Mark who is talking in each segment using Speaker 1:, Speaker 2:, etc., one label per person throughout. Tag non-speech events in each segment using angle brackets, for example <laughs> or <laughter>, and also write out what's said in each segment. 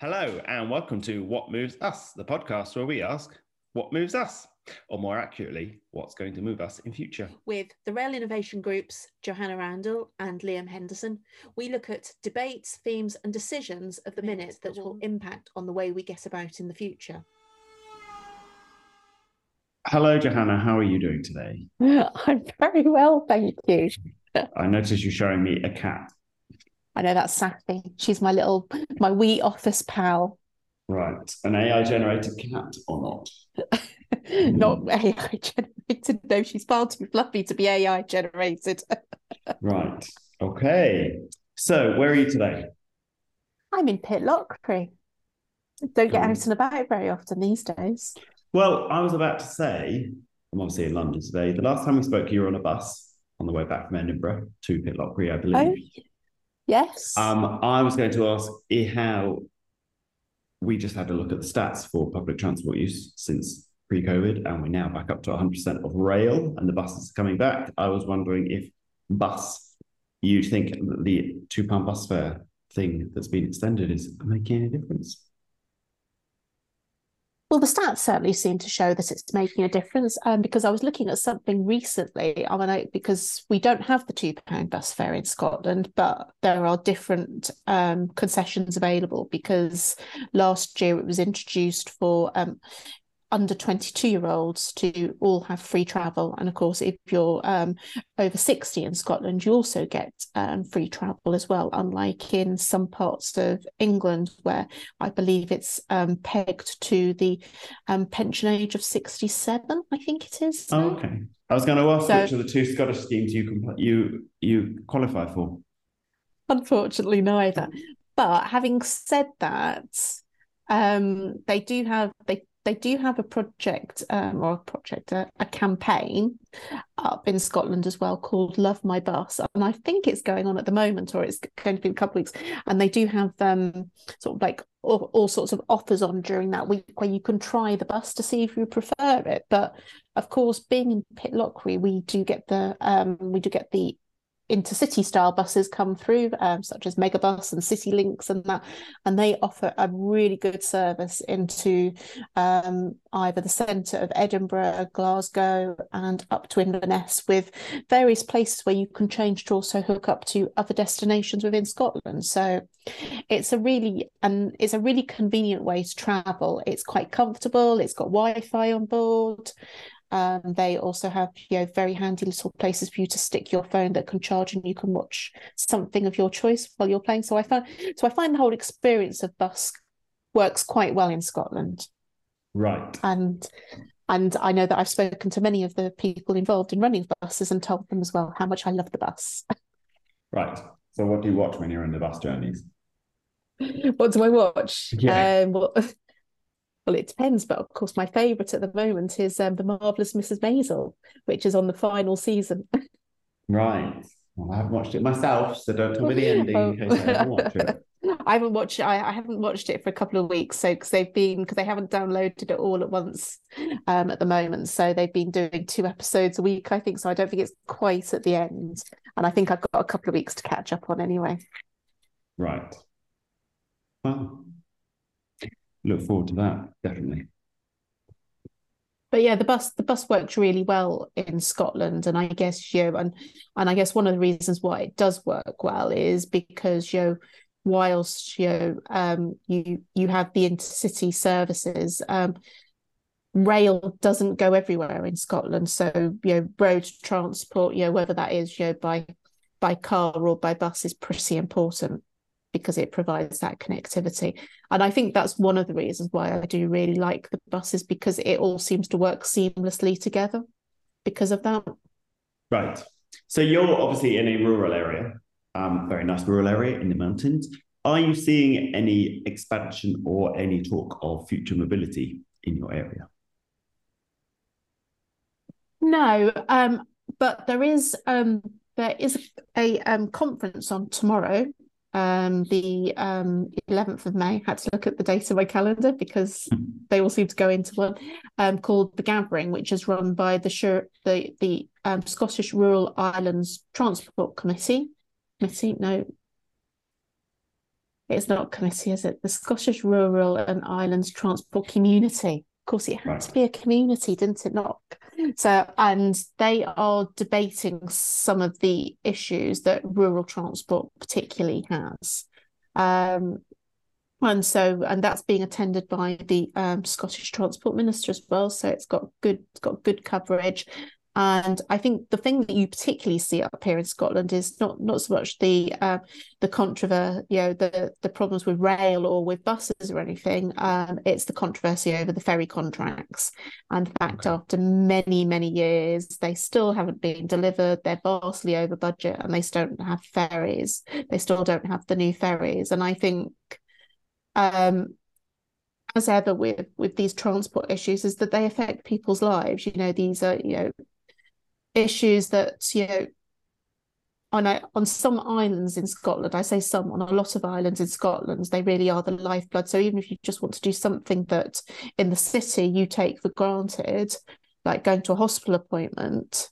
Speaker 1: Hello, and welcome to What Moves Us, the podcast where we ask what moves us, or more accurately, what's going to move us in future.
Speaker 2: With the Rail Innovation Group's Johannah Randall and Liam Henderson, we look at debates, themes, and decisions of the minute that will impact on the way we get about in the future.
Speaker 1: Hello, Johannah. How are you doing today? <laughs>
Speaker 2: I'm very well, thank you.
Speaker 1: I noticed you showing me a cat.
Speaker 2: I know that's Sappy. She's my little, my wee office pal.
Speaker 1: Right. An AI generated cat or not? <laughs>
Speaker 2: not hmm. AI generated. No, she's far too fluffy to be AI generated. <laughs>
Speaker 1: right. Okay. So, where are you today?
Speaker 2: I'm in Pitlochry. Don't get out and about very often these days.
Speaker 1: Well, I was about to say, I'm obviously in London today. The last time we spoke, you were on a bus on the way back from Edinburgh to Pitlochry, I believe.
Speaker 2: Oh, yes.
Speaker 1: Um, I was going to ask how we just had a look at the stats for public transport use since pre-COVID, and we're now back up to 100% of rail, and the buses are coming back. I was wondering if bus, you think the two pound bus fare thing that's been extended is making any difference?
Speaker 2: Well, the stats certainly seem to show that it's making a difference. Um, because I was looking at something recently, I mean, because we don't have the two pound bus fare in Scotland, but there are different um, concessions available. Because last year it was introduced for um, under 22 year olds to all have free travel. And of course, if you're um, over 60 in Scotland, you also get um, free travel as well, unlike in some parts of England where I believe it's um, pegged to the um, pension age of 67, I think it is.
Speaker 1: Oh, okay. I was going to ask so, which of the two Scottish schemes you, you, you qualify for.
Speaker 2: Unfortunately, neither. But having said that, um, they do have they they do have a project um, or a project, a, a, campaign up in Scotland as well called Love My Bus. And I think it's going on at the moment or it's going to be a couple of weeks. And they do have um, sort of like all, all, sorts of offers on during that week where you can try the bus to see if you prefer it. But of course, being in Pitlochry, we do get the um, we do get the intercity style buses come through, um, such as Megabus and CityLinks and that, and they offer a really good service into um, either the centre of Edinburgh, Glasgow, and up to Inverness, with various places where you can change to also hook up to other destinations within Scotland. So it's a really and it's a really convenient way to travel. It's quite comfortable. It's got Wi-Fi on board. Um, they also have you know very handy little places for you to stick your phone that can charge and you can watch something of your choice while you're playing. So I find so I find the whole experience of bus works quite well in Scotland.
Speaker 1: Right.
Speaker 2: And and I know that I've spoken to many of the people involved in running buses and told them as well how much I love the bus.
Speaker 1: right. So what do you watch when you're in the bus journeys?
Speaker 2: What do I watch? Yeah. Um, well, well, it depends, but of course, my favourite at the moment is um, the marvelous Mrs. Maisel, which is on the final season. <laughs>
Speaker 1: right. Well, I haven't watched it myself, so don't tell me the <laughs> ending oh. in case I haven't watched it. <laughs>
Speaker 2: I haven't watched. I, I haven't watched it for a couple of weeks, so because they've been because they haven't downloaded it all at once um, at the moment, so they've been doing two episodes a week, I think. So I don't think it's quite at the end, and I think I've got a couple of weeks to catch up on anyway.
Speaker 1: Right. Well, look forward to that definitely.
Speaker 2: But yeah the bus the bus works really well in scotland and i guess you know, and and i guess one of the reasons why it does work well is because you know whilst you know, um you you have the intercity services um rail doesn't go everywhere in scotland. So you know road transport you know whether that is you know by by car or by bus is pretty important because it provides that connectivity. And I think that's one of the reasons why I do really like the buses because it all seems to work seamlessly together because of that.
Speaker 1: Right. So you're obviously in a rural area, um, very nice rural area in the mountains. Are you seeing any expansion or any talk of future mobility in your area?
Speaker 2: No, um, but there is um, there is a um, conference on tomorrow um, the um, 11th of May. Had to look at the date of my calendar because hmm. they all seem to go into one. Um, called the Gathering, which is run by the Sure the the um, Scottish Rural Islands Transport Committee. Committee, no. it's not committee, is it? The Scottish Rural and Islands Transport Community. Of course, it had right. to be a community, didn't it? Not so, and they are debating some of the issues that rural transport particularly has. Um, and so and that's being attended by the um, Scottish Transport Minister as well. So it's got good it's got good coverage. And I think the thing that you particularly see up here in Scotland is not not so much the uh, the controversy, you know, the the problems with rail or with buses or anything. Um, it's the controversy over the ferry contracts. And in fact, okay. after many many years, they still haven't been delivered. They're vastly over budget, and they still don't have ferries. They still don't have the new ferries. And I think um, as ever with with these transport issues is that they affect people's lives you know these are you know issues that you know on a, on some islands in Scotland, I say some on a lot of islands in Scotland, they really are the lifeblood. So even if you just want to do something that in the city you take for granted, like going to a hospital appointment,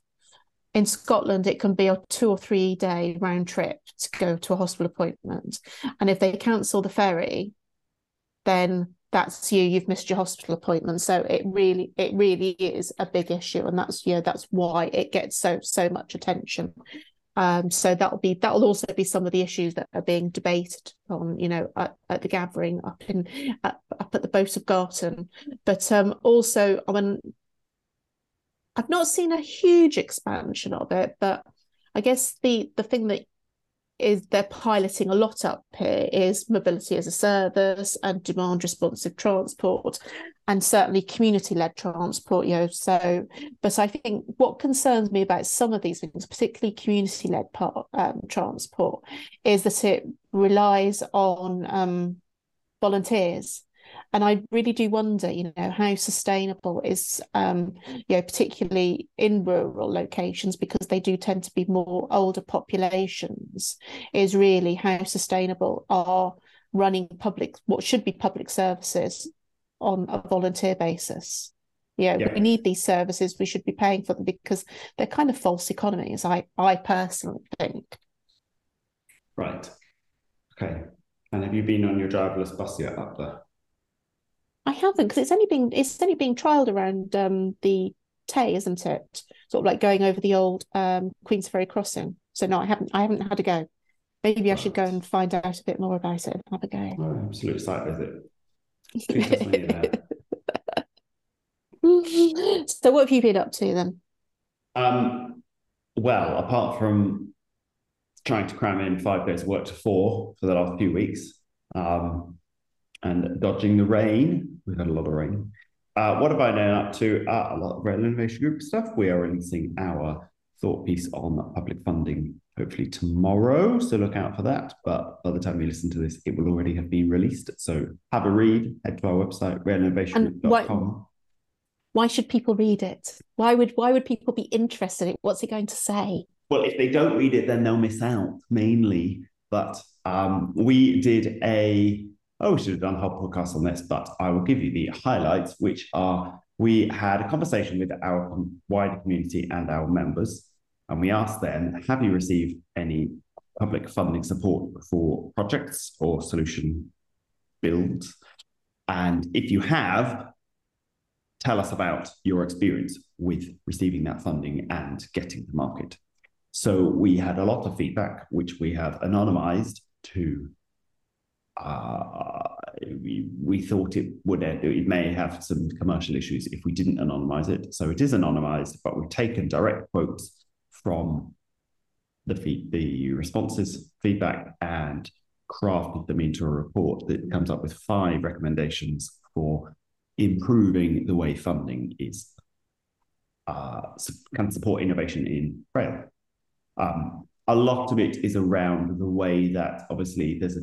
Speaker 2: in Scotland it can be a two or three day round trip to go to a hospital appointment, and if they cancel the ferry, then that's you you've missed your hospital appointment. So it really it really is a big issue and that's yeah that's why it gets so so much attention. Um so that'll be that'll also be some of the issues that are being debated on you know at, at the gathering up in up, up at the Boat of Garten but um also i mean i've not seen a huge expansion of it but i guess the the thing that is they're piloting a lot up here is mobility as a service and demand responsive transport and certainly community led transport you know so but i think what concerns me about some of these things particularly community led um, transport is that it relies on um, volunteers and I really do wonder, you know, how sustainable is, um, you know, particularly in rural locations because they do tend to be more older populations, is really how sustainable are running public what should be public services on a volunteer basis. Yeah, yeah, we need these services. We should be paying for them because they're kind of false economies. I I personally think.
Speaker 1: Right. Okay. And have you been on your driverless bus yet up there?
Speaker 2: I haven't because it's only been it's only being trialed around um, the Tay, isn't it? Sort of like going over the old um, Queensferry crossing. So no, I haven't I haven't had a go. Maybe right. I should go and find out a bit more about it and have a go.
Speaker 1: Oh, absolute site visit. <laughs>
Speaker 2: so what have you been up to then?
Speaker 1: Um, well, apart from trying to cram in five days of work to four for the last few weeks, um, and dodging the rain. We've had a lot of rain. Uh, what have I been up to? Uh, a lot of Rail Innovation Group stuff. We are releasing our thought piece on public funding hopefully tomorrow. So look out for that. But by the time you listen to this, it will already have been released. So have a read, head to our website, railinnovationgroup.com.
Speaker 2: Why should people read it? Why would why would people be interested in what's it going to say?
Speaker 1: Well, if they don't read it, then they'll miss out mainly. But um, we did a oh, we should have done a whole podcast on this, but I will give you the highlights, which are we had a conversation with our wider community and our members, and we asked them, have you received any public funding support for projects or solution builds? And if you have, tell us about your experience with receiving that funding and getting to market. So we had a lot of feedback, which we have anonymized to uh, we, we thought it would it may have some commercial issues if we didn't anonymize it. So it is anonymized, but we've taken direct quotes from the feed, the responses, feedback, and crafted them into a report that comes up with five recommendations for improving the way funding is uh, can support innovation in rail. Um, a lot of it is around the way that obviously there's a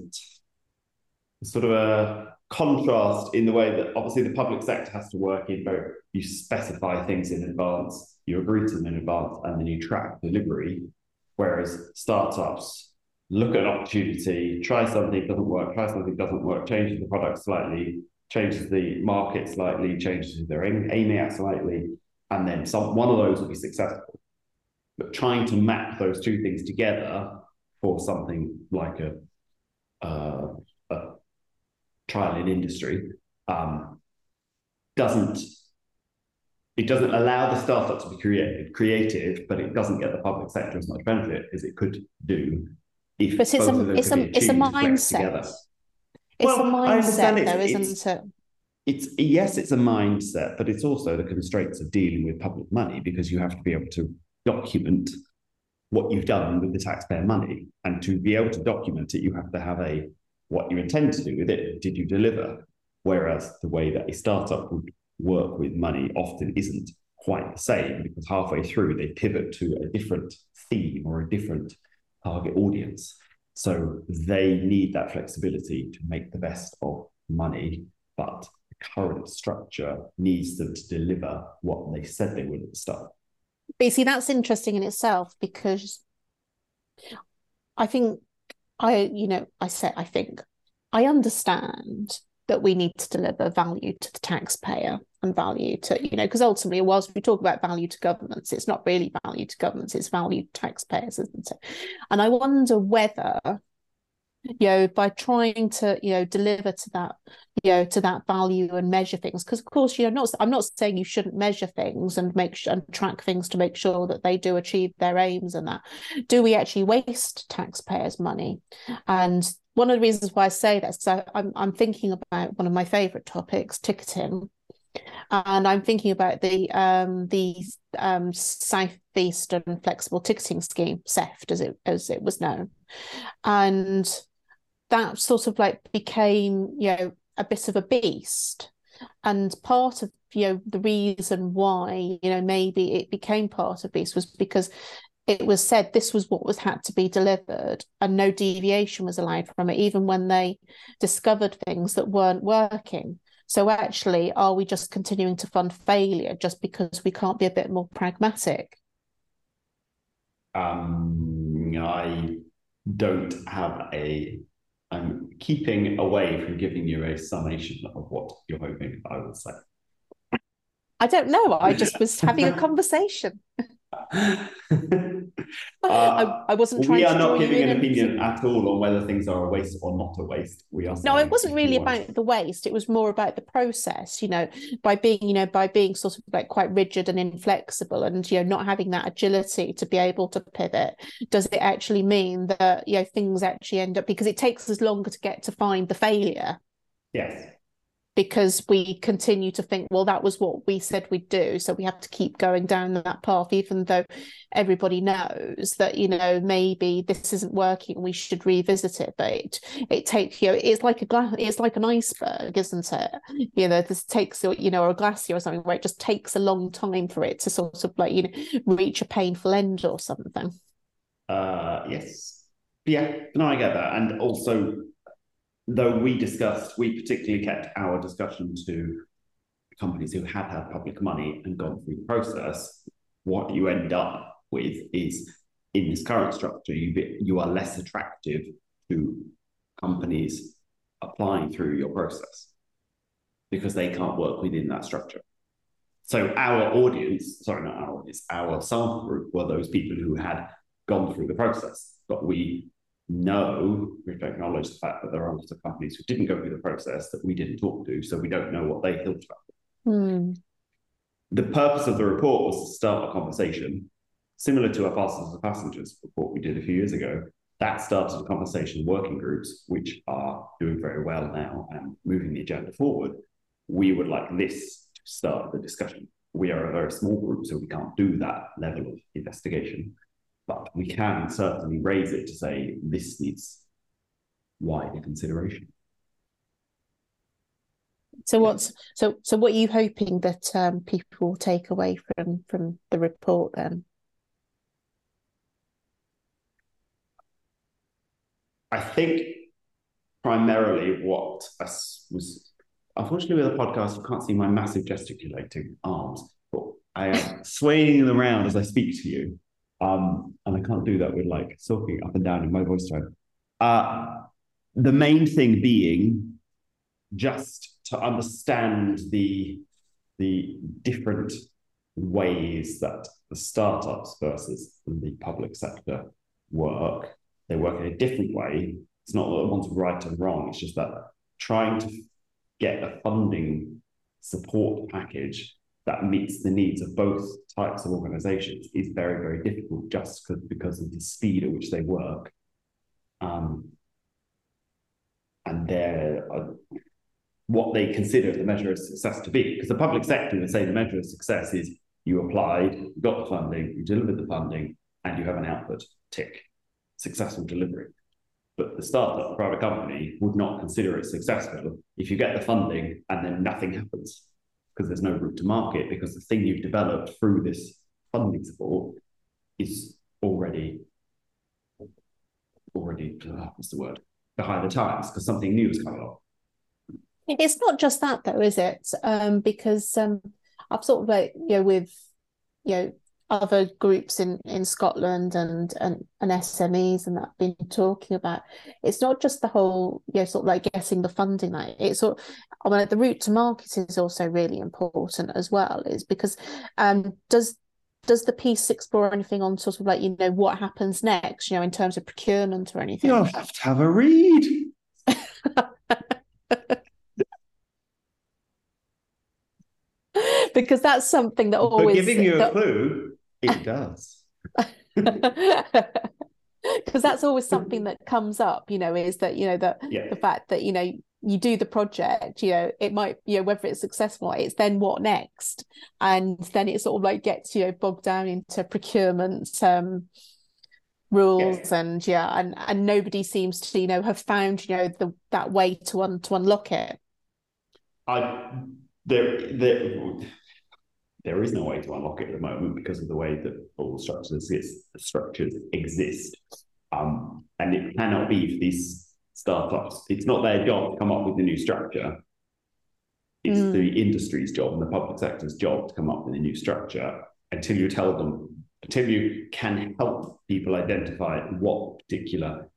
Speaker 1: sort of a contrast in the way that obviously the public sector has to work in both you specify things in advance, you agree to them in advance, and then you track delivery. Whereas startups look at an opportunity, try something, doesn't work, try something, doesn't work, changes the product slightly, changes the market slightly, changes who they're aiming at slightly, and then some one of those will be successful. But trying to map those two things together for something like a uh, trial in industry um, doesn't it doesn't allow the startup to be created creative, but it doesn't get the public sector as much benefit as it could do if
Speaker 2: but it's a it's a it's a mindset. It's well, a mindset, though, isn't
Speaker 1: it's,
Speaker 2: it?
Speaker 1: It's yes, it's a mindset, but it's also the constraints of dealing with public money because you have to be able to document what you've done with the taxpayer money, and to be able to document it, you have to have a what you intend to do with it. Did you deliver? Whereas the way that a startup would work with money often isn't quite the same because halfway through they pivot to a different theme or a different target audience. So they need that flexibility to make the best of money, but the current structure needs them to deliver what they said they would at the start.
Speaker 2: But see, that's interesting in itself because I think I, you know, I say I think I understand that we need to deliver value to the taxpayer and value to you know because ultimately whilst we talk about value to governments it's not really value to governments it's value to taxpayers isn't it? And i wonder whether you know by trying to you know deliver to that you know to that value and measure things. Because of course you know not i'm not saying you shouldn't measure things and make and track things to make sure that they do achieve their aims and that. Do we actually waste taxpayers money? And one of the reasons why I say that is I'm, I'm thinking about one of my favorite topics, ticketing. And I'm thinking about the um, the um, Southeastern Flexible Ticketing Scheme, SEFT, as it as it was known, and that sort of like became you know a bit of a beast. And part of you know the reason why you know maybe it became part of beast was because it was said this was what was had to be delivered and no deviation was allowed from it even when they discovered things that weren't working so actually are we just continuing to fund failure just because we can't be a bit more pragmatic
Speaker 1: um i don't have a i'm keeping away from giving you a summation of what you're hoping i would say.
Speaker 2: I don't know. I just was having a conversation <laughs> <laughs>
Speaker 1: Uh, I, I, wasn't trying. To. We are not giving an opinion at all on whether things are a waste or not a waste. We are.
Speaker 2: No, it wasn't really about the waste. It was more about the process. You know, by being, you know, by being sort of like quite rigid and inflexible, and you know, not having that agility to be able to pivot. Does it actually mean that you know things actually end up because it takes us longer to get to find the failure?
Speaker 1: Yes
Speaker 2: because we continue to think, well, that was what we said we'd do. So we have to keep going down that path, even though everybody knows that, you know, maybe this isn't working, we should revisit it. But it, it takes, you know, it's like a glass, it's like an iceberg, isn't it? You know, this takes, you know, or a glacier or something where it just takes a long time for it to sort of like, you know, reach a painful end or something.
Speaker 1: Uh, yes. Yeah, no, I get that. And also, though we discussed, we particularly kept our discussion to companies who had had public money and gone through the process. What you end up with is in this current structure, you you are less attractive to companies applying through your process because they can't work within that structure. So our audience, sorry, not our audience, our sample group were those people who had gone through the process, but we know, we have to acknowledge the fact that there are lots of companies who didn't go through the process that we didn't talk to, so we don't know what they thought about.
Speaker 2: Mm.
Speaker 1: The purpose of the report was to start a conversation similar to our Passengers report we did a few years ago. That started a conversation working groups, which are doing very well now and moving the agenda forward. We would like this to start the discussion. We are a very small group, so we can't do that level of investigation but we can certainly raise it to say this needs wider consideration.
Speaker 2: So what's so so what are you hoping that um, people will take away from from the report then?
Speaker 1: I think primarily what I was unfortunately with a podcast, you can't see my massive gesticulating arms, but I am swaying them around as I speak to you. Um, and I can't do that with like sulking up and down in my voice tone. Uh, the main thing being just to understand the the different ways that the startups versus the public sector work. They work in a different way. It's not that one's right and wrong. It's just that trying to get a funding support package that meets the needs of both types of organizations is very, very difficult just because of the speed at which they work. Um, and uh, what they consider the measure of success to be. Because the public sector would say the measure of success is you applied, you got the funding, you delivered the funding, and you have an output tick, successful delivery. But the startup private company would not consider it successful if you get the funding and then nothing happens because there's no route to market because the thing you've developed through this funding support is already already uh, what's the word behind the times because something new is coming along.
Speaker 2: It's not just that though, is it? Um, because um, I've sort of like you know with you know other groups in in Scotland and and and SMEs and that have been talking about it's not just the whole you know sort of like getting the funding like it's sort I mean the route to market is also really important as well. Is because um does does the piece explore anything on sort of like you know what happens next you know in terms of procurement or anything?
Speaker 1: You'll have to have a read. <laughs>
Speaker 2: Because that's something that always
Speaker 1: but giving you a clue it does. <laughs>
Speaker 2: Because that's always something that comes up, you know, is that, you know, that yeah. the fact that, you know, you do the project, you know, it might, you know, whether it's successful, it's then what next? And then it sort of like gets, you know, bogged down into procurement um rules yes. and yeah, and and nobody seems to, you know, have found, you know, the that way to un to unlock it.
Speaker 1: I there there there is no way to unlock it at the moment because of the way that all structures structures exist. Um, and it cannot be for these startups. It's not their job to come up with a new structure. It's mm. the industry's job and the public sector's job to come up with a new structure until you tell them, until you can help people identify what particular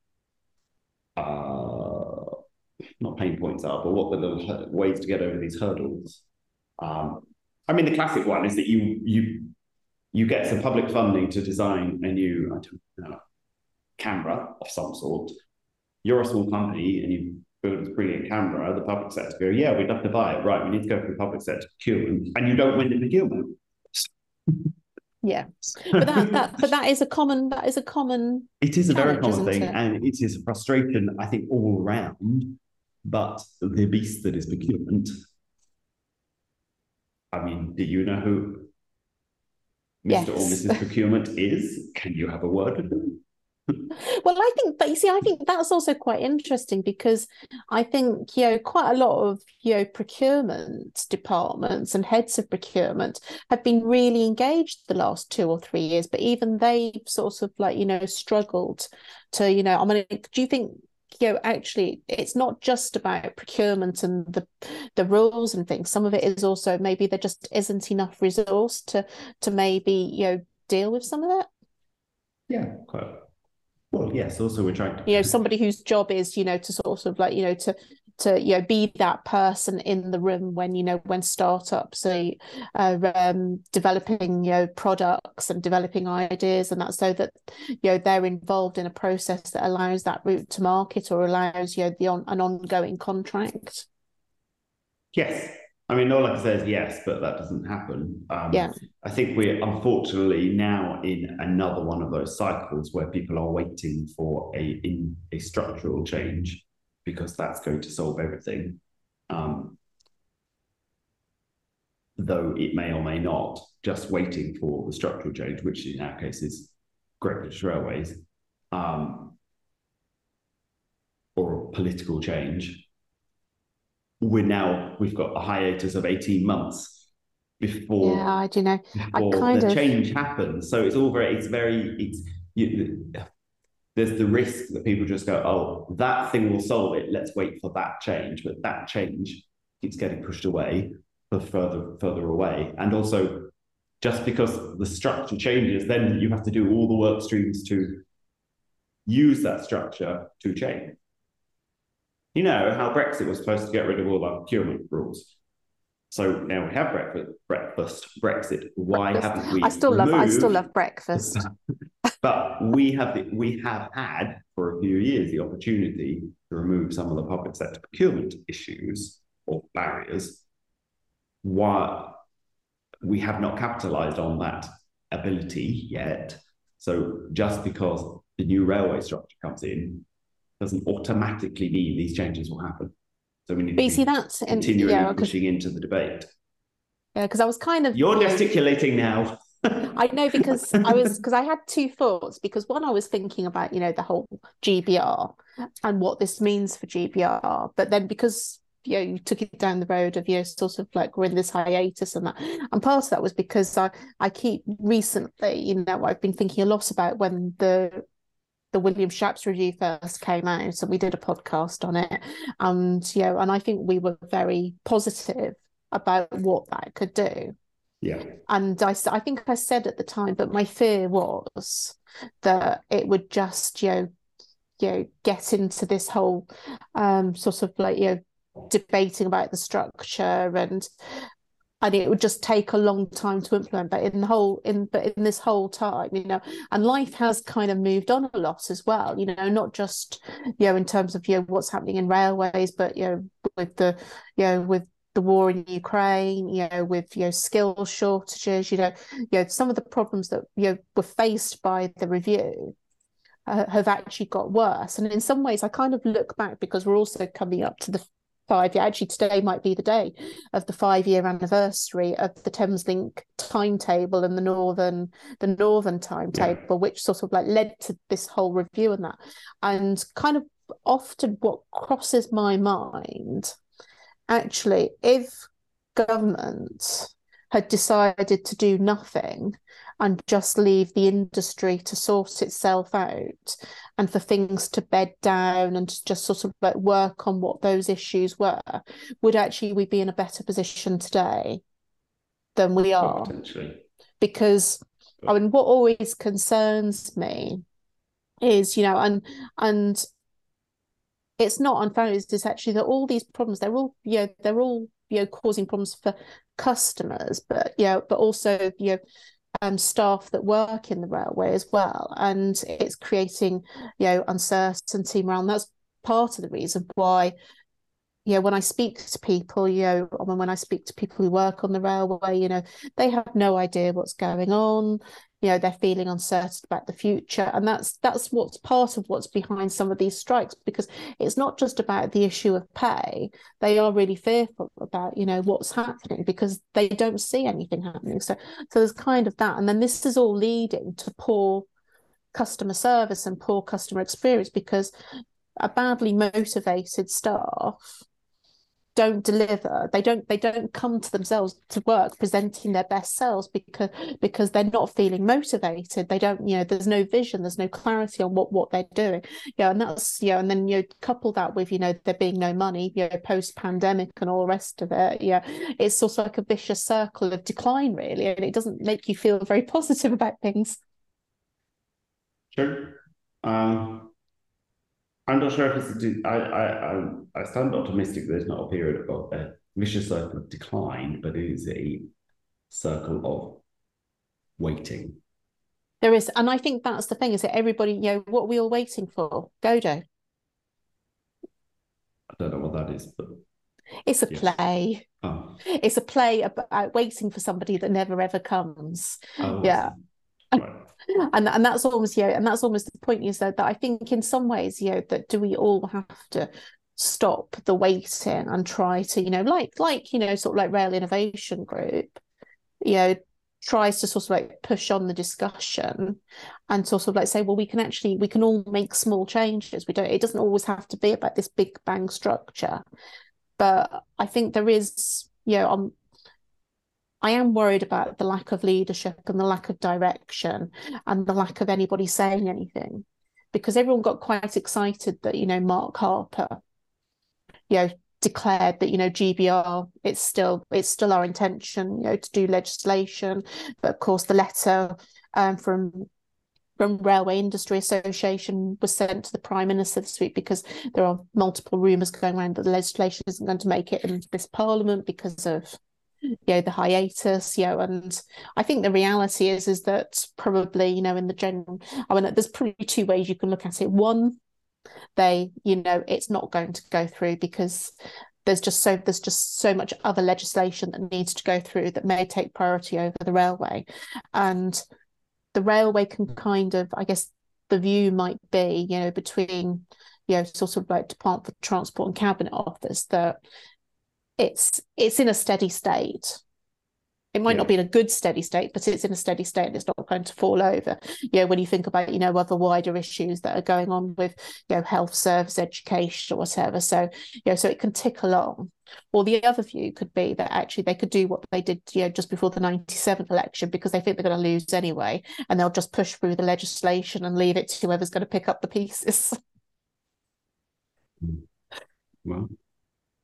Speaker 1: uh, not pain points are, but what the ways to get over these hurdles. Um, I mean, the classic one is that you you you get some public funding to design a new I don't know, camera of some sort. You're a small company and you build a brilliant camera. The public sector go, yeah, we'd love to buy it. Right, we need to go through public sector to procurement, and you don't win the procurement. <laughs>
Speaker 2: Yeah, <laughs> but that, that but that is a common that is a common.
Speaker 1: It is a very common thing, it? and it is a frustration I think all around. But the beast that is procurement I mean, do you know who Mr. Yes. or Mrs. Procurement is? Can you have a word with them? <laughs>
Speaker 2: well, I think, but you see, I think that's also quite interesting because I think, you know, quite a lot of, you know, procurement departments and heads of procurement have been really engaged the last two or three years, but even they've sort of like, you know, struggled to, you know, I mean, do you think you know actually it's not just about procurement and the the rules and things. Some of it is also maybe there just isn't enough resource to to maybe you know deal with some of that.
Speaker 1: Yeah quite. Well yes also we're trying to
Speaker 2: you know somebody whose job is you know to sort of like you know to to you know be that person in the room when you know when startups are um, developing you know products and developing ideas and that so that you know they're involved in a process that allows that route to market or allows you know the on, an ongoing contract
Speaker 1: yes I mean, all I can say is yes, but that doesn't happen. Um,
Speaker 2: yeah.
Speaker 1: I think we're unfortunately now in another one of those cycles where people are waiting for a in a structural change because that's going to solve everything. Um, though it may or may not, just waiting for the structural change, which in our case is Great British Railways, um, or political change. We're now, we've got a hiatus of 18 months before,
Speaker 2: yeah, I do know.
Speaker 1: I kind the of... change happens. So it's all very, it's very, it's, you, there's the risk that people just go, oh, that thing will solve it. Let's wait for that change. But that change keeps getting pushed away for further further away. And also, just because the structure changes, then you have to do all the work streams to use that structure to change. You know how Brexit was supposed to get rid of all our procurement rules. So now we have breakfast, breakfast, Brexit. Why
Speaker 2: Breakfast.
Speaker 1: haven't we?
Speaker 2: I still love I still love breakfast.
Speaker 1: But we have the, we have had for a few years the opportunity to remove some of the public sector procurement issues or barriers. Why we have not capitalized on that ability yet. So just because the new railway structure comes in doesn't automatically mean these changes will happen. So we need
Speaker 2: But
Speaker 1: to
Speaker 2: see that's in, yeah,
Speaker 1: pushing into the debate.
Speaker 2: yeah, because I was kind of
Speaker 1: You're gesticulating now. <laughs>
Speaker 2: I know because I was because I had two thoughts because one I was thinking about you know the whole GBR and what this means for GBR, but then because you know you took it down the road of you know sort of like we're in this hiatus and that, and part of that was because I I keep recently you know I've been thinking a lot about when the the Williams-Shapps review first came out and we did a podcast on it and you know and I think we were very positive about what that could do
Speaker 1: yeah.
Speaker 2: and I, I think I said at the time, but my fear was that it would just, you know, you know, get into this whole um sort of like, you know, debating about the structure and and it would just take a long time to implement. But in the whole in but in this whole time, you know, and life has kind of moved on a lot as well, you know, not just, you know, in terms of, you know, what's happening in railways, but you know, with the, you know, with the war in Ukraine, you know, with you know skill shortages, you know, you know some of the problems that you know were faced by the review uh, have actually got worse. And in some ways, I kind of look back because we're also coming up to the five year. Actually, today might be the day of the five year anniversary of the Thameslink timetable and the northern the northern timetable, which sort of like led to this whole review and that. And kind of often what crosses my mind actually, if government had decided to do nothing and just leave the industry to sort itself out and for things to bed down and just sort of like work on what those issues were, would actually we be in a better position today than we are?
Speaker 1: Potentially.
Speaker 2: Because I mean, what always concerns me is, you know, and and it's not unfair it's actually that all these problems they're all you know they're all you know causing problems for customers but you know but also you know um, staff that work in the railway as well. And it's creating you know uncertainty around that's part of the reason why you know when I speak to people you know when I speak to people who work on the railway you know they have no idea what's going on you know they're feeling uncertain about the future. And that's that's what's part of what's behind some of these strikes because it's not just about the issue of pay. They are really fearful about you know what's happening because they don't see anything happening. So so there's kind of that. And then this is all leading to poor customer service and poor customer experience because a badly motivated staff don't deliver. They don't they don't come to themselves to work presenting their best selves because because they're not feeling motivated. They don't you know there's no vision there's no clarity on what what they're doing. Yeah and that's you know and then you know couple that with you know there being no money you know post pandemic and all the rest of it yeah it's sort of like a vicious circle of decline really and it doesn't make you feel very <laughs> positive about things.
Speaker 1: Sure. Um, I'm not sure if it's. A I, I, I, I stand optimistic. There's not a period of a vicious circle of decline, but it is a circle of waiting.
Speaker 2: there is and i think that's the thing is that everybody you know what are we all waiting for Godot
Speaker 1: I don't know what that is, but
Speaker 2: it's a
Speaker 1: Yes.
Speaker 2: play
Speaker 1: oh,
Speaker 2: it's a play about uh, waiting for somebody that never ever comes
Speaker 1: oh,
Speaker 2: Yeah.
Speaker 1: see. Right.
Speaker 2: and and that's almost yeah and that's almost the point you said that I think in some ways you know that do we all have to stop the waiting and try to you know like like you know sort of like rail innovation group you know tries to sort of like push on the discussion and sort of like say well we can actually we can all make small changes we don't it doesn't always have to be about this big bang structure but I think there is you know I'm I am worried about the lack of leadership and the lack of direction and the lack of anybody saying anything because everyone got quite excited that, you know, Mark Harper, you know, declared that, you know, GBR, it's still it's still our intention, you know, to do legislation. But of course the letter um, from from Railway Industry Association was sent to the Prime Minister this week because there are multiple rumours going around that the legislation isn't going to make it in this Parliament because of you know the hiatus you know and i think the reality is is that probably you know in the general i mean there's probably two ways you can look at it. One they you know it's not going to go through because there's just so there's just so much other legislation that needs to go through that may take priority over the railway. And the railway can kind of i guess the view might be you know between you know sort of like department for transport and cabinet office that it's it's in a steady state it might yeah. not be in a good steady state, but it's in a steady state and it's not going to fall over. You know, when you think about, you know, other wider issues that are going on with, you know, health service, education or whatever. So, you know, so it can tick along. Or the other view could be that actually they could do what they did, you know, just before the 97th election because they think they're going to lose anyway. And they'll just push through the legislation and leave it to whoever's going to pick up the pieces. <laughs> Hmm.
Speaker 1: Well,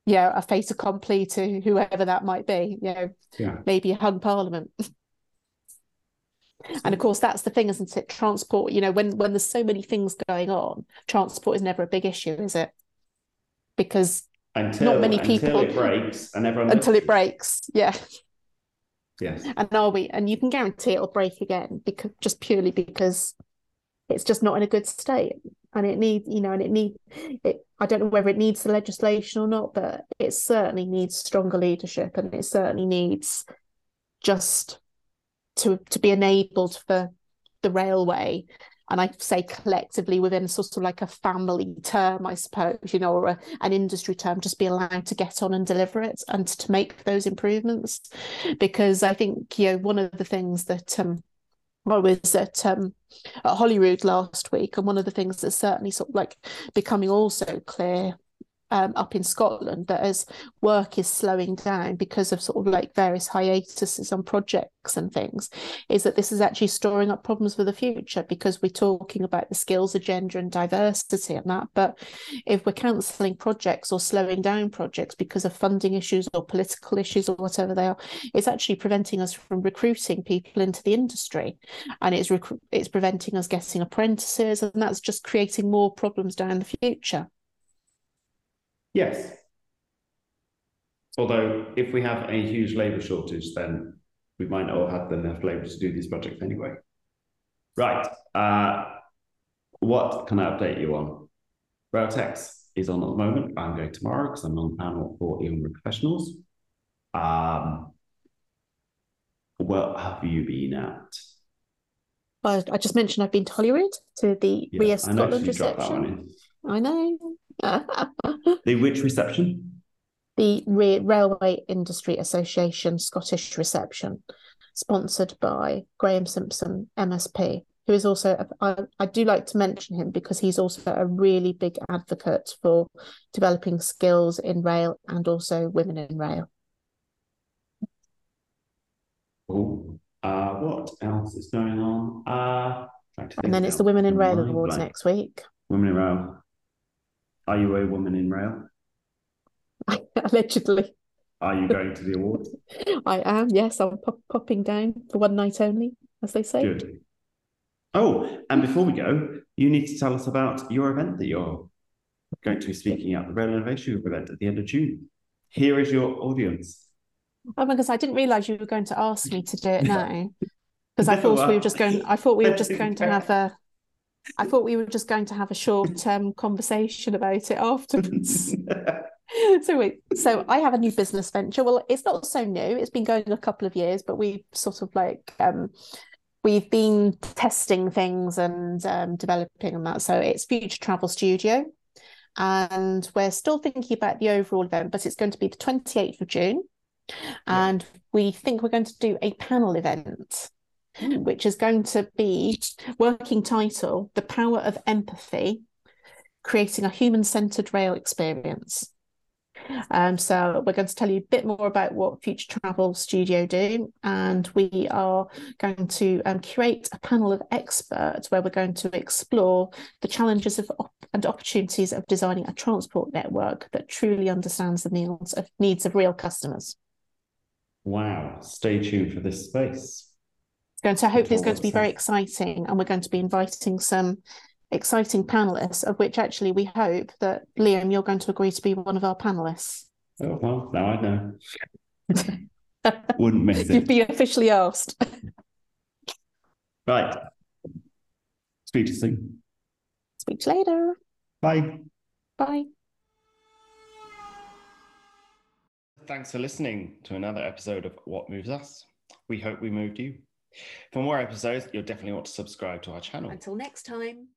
Speaker 2: yeah, a fait accompli to whoever that might be, you know,
Speaker 1: yeah.
Speaker 2: maybe a hung parliament. and of course that's the thing isn't it? Transport you know when when there's so many things going on transport is never a big issue is it? Because
Speaker 1: until,
Speaker 2: not many people
Speaker 1: until it breaks and everyone
Speaker 2: until it breaks yeah.
Speaker 1: Yes.
Speaker 2: And are we and you can guarantee it'll break again because just purely because it's just not in a good state and it needs you know and it need it i don't know whether it needs the legislation or not but it certainly needs stronger leadership and it certainly needs just to to be enabled for the railway and I say collectively within sort of like a family term, I suppose, you know, or a, an industry term, just be allowed to get on and deliver it and to make those improvements. Because I think, you know, one of the things that um, I was at um, at Holyrood last week, and one of the things that's certainly sort of like becoming also clear um, up in Scotland that as work is slowing down because of sort of like various hiatuses on projects and things, is that this is actually storing up problems for the future because we're talking about the skills agenda and diversity and that. But if we're cancelling projects or slowing down projects because of funding issues or political issues or whatever they are, it's actually preventing us from recruiting people into the industry, and it's rec- it's preventing us getting apprentices, and that's just creating more problems down the future.
Speaker 1: Yes. Although, if we have a huge labour shortage, then we might not have enough labour to do these projects anyway. Right. Uh, what can I update you on? Railtex is on at the moment. I'm going tomorrow because I'm on the panel for younger professionals. Um, what have you been at?
Speaker 2: Well, I just mentioned I've been to Holyrood to the yeah, RIA Scotland reception. I know.
Speaker 1: The which reception?
Speaker 2: The Railway Industry Association Scottish reception, sponsored by Graham Simpson, MSP, who is also, I, I do like to mention him because he's also a really big advocate for developing skills in rail and also women in rail.
Speaker 1: Oh, uh, what else is going on? Uh,
Speaker 2: and then it's the Women in Rail Awards next week.
Speaker 1: Women in Rail. Are you a woman in rail? <laughs>
Speaker 2: Allegedly.
Speaker 1: Are you going to the awards? <laughs>
Speaker 2: I am, yes. I'm pop- popping down for one night only, as they say.
Speaker 1: Good. Oh, and before we go, you need to tell us about your event that you're going to be speaking at the Rail Innovation Group event at the end of June. Here is your audience.
Speaker 2: Oh my gosh, I didn't realise you were going to ask me to do it <laughs> now. Because I thought we were uh, just going I thought we were just going to have a I thought we were just going to have a short um, conversation about it afterwards. <laughs> <laughs> so wait, so I have a new business venture. Well, it's not so new. It's been going a couple of years, but we've sort of like um, we've been testing things and um, developing on that. So it's Future Travel Studio, and we're still thinking about the overall event, but it's going to be the twenty eighth of June, and yeah. we think we're going to do a panel event. Which is going to be working title The Power of Empathy Creating a Human Centered Rail Experience. Um, so we're going to tell you a bit more about what Future Travel Studio do, and we are going to um, curate a panel of experts where we're going to explore the challenges of op- and opportunities of designing a transport network that truly understands the needs of needs of real customers.
Speaker 1: Wow! Stay tuned for this space
Speaker 2: going to hopefully it's going to be very exciting and we're going to be inviting some exciting panelists of which actually we hope that liam you're going to agree to be one of our panelists
Speaker 1: oh well now i know <laughs> Wouldn't miss it.
Speaker 2: You've
Speaker 1: it.
Speaker 2: been officially asked.
Speaker 1: Right. Speak to you soon.
Speaker 2: Speak to you later.
Speaker 1: Bye.
Speaker 2: Bye.
Speaker 1: Thanks for listening to another episode of What Moves Us. We hope we moved you. For more episodes, you'll definitely want to subscribe to our channel.
Speaker 2: Until next time.